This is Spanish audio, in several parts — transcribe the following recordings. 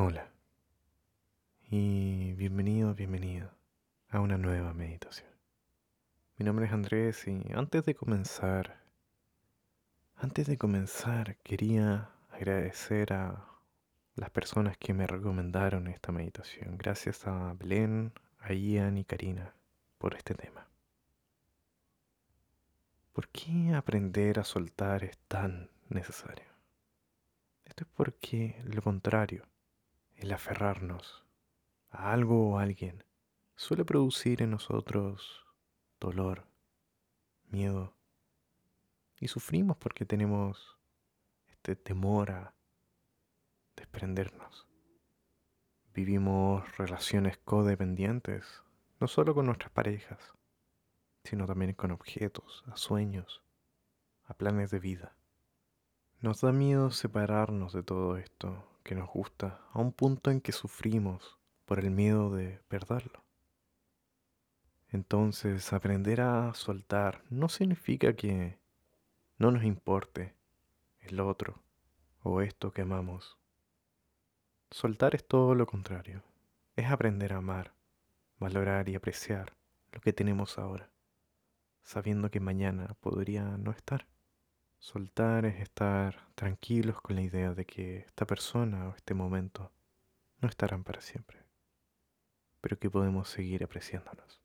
Hola y bienvenido, bienvenido a una nueva meditación. Mi nombre es Andrés y antes de comenzar, antes de comenzar quería agradecer a las personas que me recomendaron esta meditación. Gracias a Belén, a Ian y Karina por este tema. ¿Por qué aprender a soltar es tan necesario? Esto es porque lo contrario el aferrarnos a algo o a alguien suele producir en nosotros dolor, miedo, y sufrimos porque tenemos este temor a desprendernos. Vivimos relaciones codependientes, no solo con nuestras parejas, sino también con objetos, a sueños, a planes de vida. Nos da miedo separarnos de todo esto que nos gusta a un punto en que sufrimos por el miedo de perderlo. Entonces, aprender a soltar no significa que no nos importe el otro o esto que amamos. Soltar es todo lo contrario. Es aprender a amar, valorar y apreciar lo que tenemos ahora, sabiendo que mañana podría no estar. Soltar es estar tranquilos con la idea de que esta persona o este momento no estarán para siempre, pero que podemos seguir apreciándonos.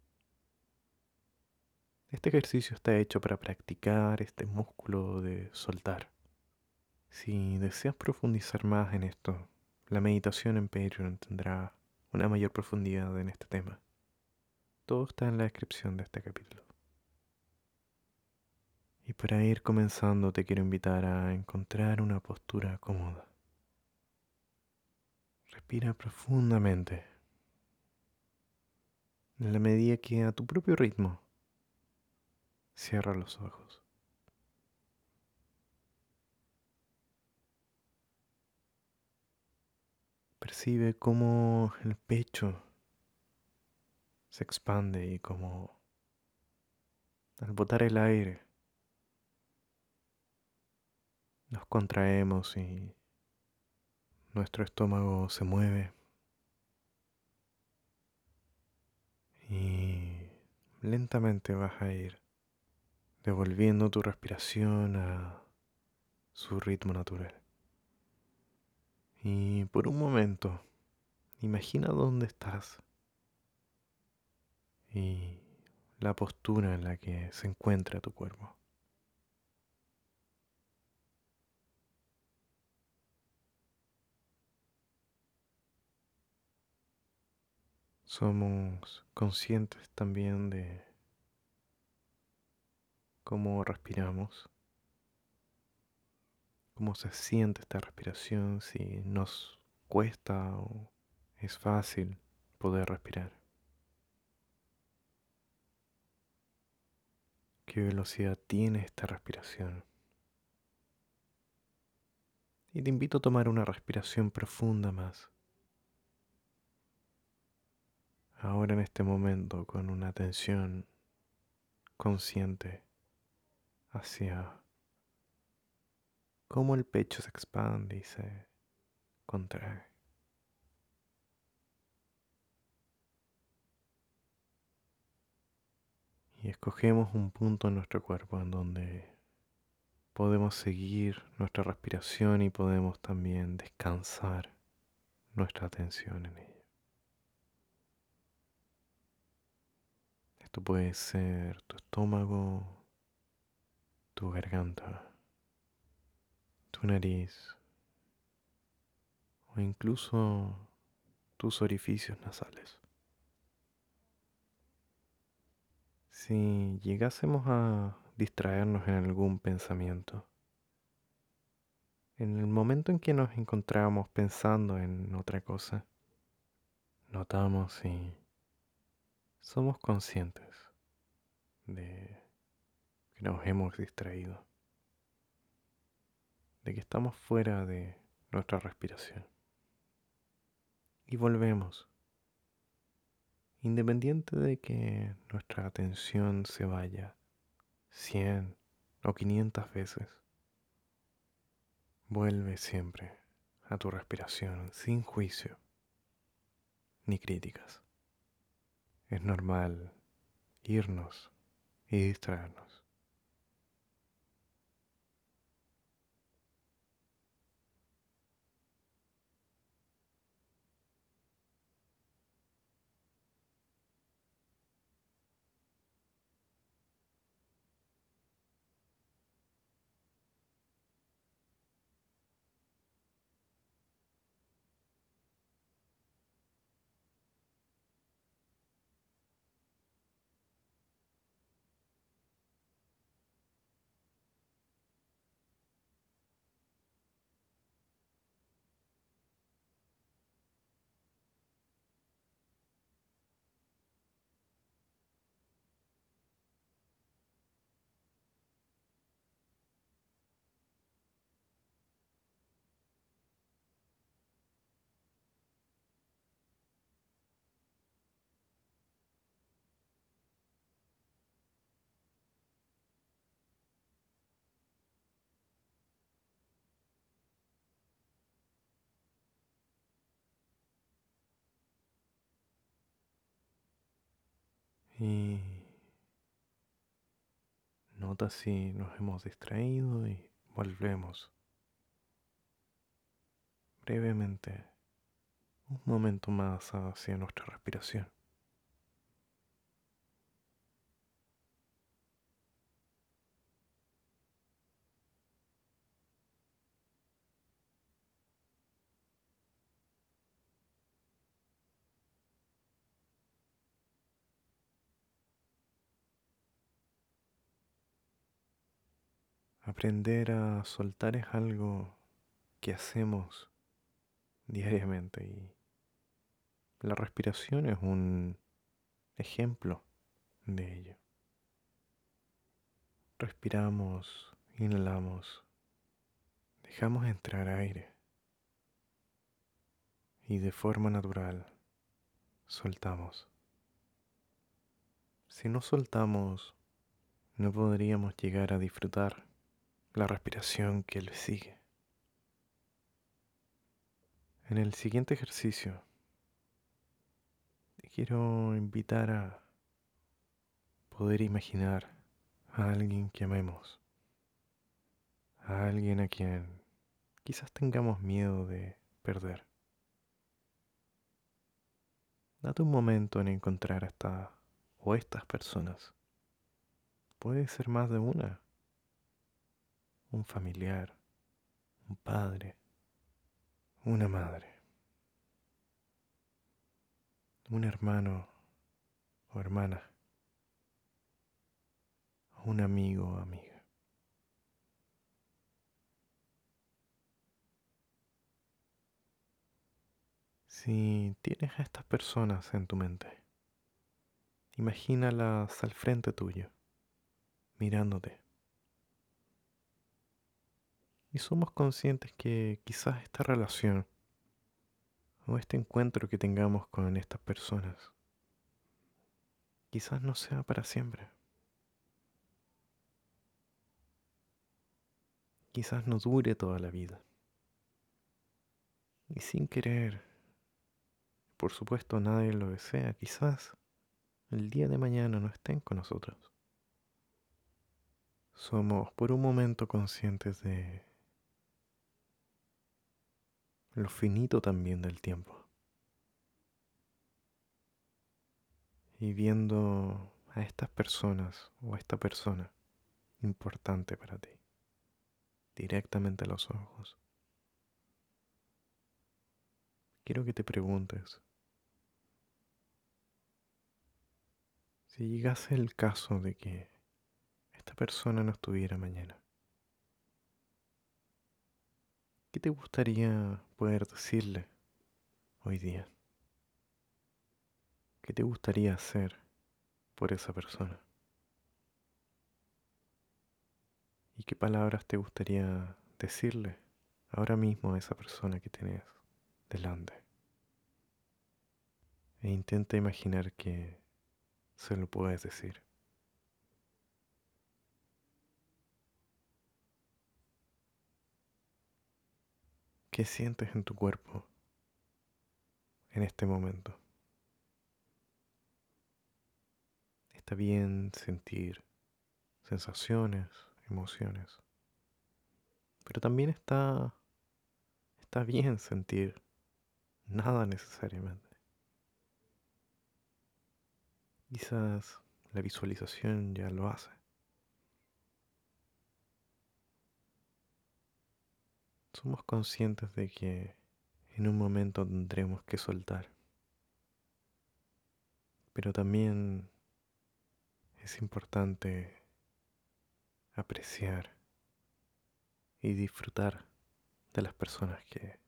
Este ejercicio está hecho para practicar este músculo de soltar. Si deseas profundizar más en esto, la meditación en Patreon tendrá una mayor profundidad en este tema. Todo está en la descripción de este capítulo. Y para ir comenzando te quiero invitar a encontrar una postura cómoda. Respira profundamente. En la medida que a tu propio ritmo cierra los ojos. Percibe cómo el pecho se expande y cómo al botar el aire nos contraemos y nuestro estómago se mueve. Y lentamente vas a ir devolviendo tu respiración a su ritmo natural. Y por un momento, imagina dónde estás y la postura en la que se encuentra tu cuerpo. Somos conscientes también de cómo respiramos, cómo se siente esta respiración, si nos cuesta o es fácil poder respirar. ¿Qué velocidad tiene esta respiración? Y te invito a tomar una respiración profunda más. Ahora en este momento con una atención consciente hacia cómo el pecho se expande y se contrae. Y escogemos un punto en nuestro cuerpo en donde podemos seguir nuestra respiración y podemos también descansar nuestra atención en ella. Esto puede ser tu estómago, tu garganta, tu nariz o incluso tus orificios nasales. Si llegásemos a distraernos en algún pensamiento, en el momento en que nos encontramos pensando en otra cosa, notamos si somos conscientes de que nos hemos distraído, de que estamos fuera de nuestra respiración. Y volvemos, independiente de que nuestra atención se vaya 100 o 500 veces, vuelve siempre a tu respiración sin juicio ni críticas. Es normal irnos y distraernos. Y nota si nos hemos distraído y volvemos brevemente un momento más hacia nuestra respiración. Aprender a soltar es algo que hacemos diariamente y la respiración es un ejemplo de ello. Respiramos, inhalamos, dejamos entrar aire y de forma natural soltamos. Si no soltamos, no podríamos llegar a disfrutar la respiración que le sigue. En el siguiente ejercicio, te quiero invitar a poder imaginar a alguien que amemos, a alguien a quien quizás tengamos miedo de perder. Date un momento en encontrar a esta o estas personas. Puede ser más de una un familiar, un padre, una madre, un hermano o hermana, un amigo o amiga. Si tienes a estas personas en tu mente, imagínalas al frente tuyo, mirándote y somos conscientes que quizás esta relación o este encuentro que tengamos con estas personas quizás no sea para siempre. Quizás no dure toda la vida. Y sin querer, por supuesto nadie lo desea, quizás el día de mañana no estén con nosotros. Somos por un momento conscientes de lo finito también del tiempo. Y viendo a estas personas o a esta persona importante para ti, directamente a los ojos, quiero que te preguntes, si llegase el caso de que esta persona no estuviera mañana, ¿Qué te gustaría poder decirle hoy día? ¿Qué te gustaría hacer por esa persona? ¿Y qué palabras te gustaría decirle ahora mismo a esa persona que tienes delante? E intenta imaginar que se lo puedes decir. ¿Qué sientes en tu cuerpo en este momento? Está bien sentir sensaciones, emociones, pero también está, está bien sentir nada necesariamente. Quizás la visualización ya lo hace. Somos conscientes de que en un momento tendremos que soltar. Pero también es importante apreciar y disfrutar de las personas que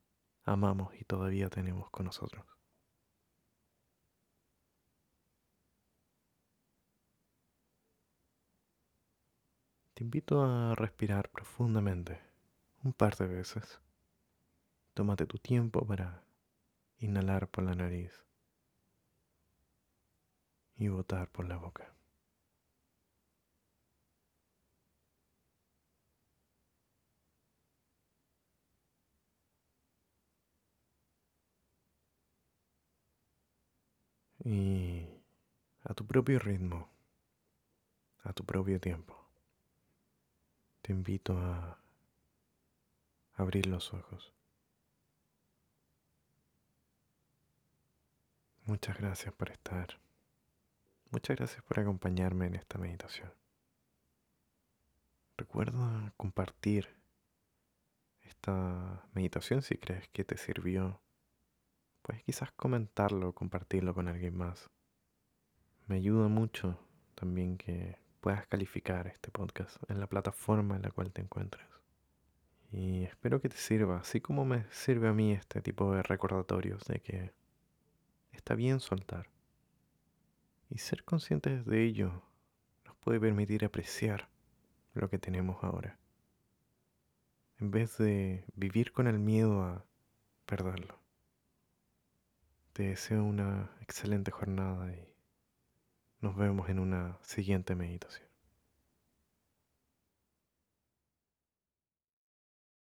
amamos y todavía tenemos con nosotros. Te invito a respirar profundamente un par de veces. Tómate tu tiempo para inhalar por la nariz y botar por la boca. Y a tu propio ritmo, a tu propio tiempo, te invito a abrir los ojos. Muchas gracias por estar. Muchas gracias por acompañarme en esta meditación. Recuerda compartir esta meditación si crees que te sirvió. Puedes quizás comentarlo o compartirlo con alguien más. Me ayuda mucho también que puedas calificar este podcast en la plataforma en la cual te encuentres. Y espero que te sirva, así como me sirve a mí este tipo de recordatorios de que está bien soltar. Y ser conscientes de ello nos puede permitir apreciar lo que tenemos ahora. En vez de vivir con el miedo a perderlo. Te deseo una excelente jornada y nos vemos en una siguiente meditación.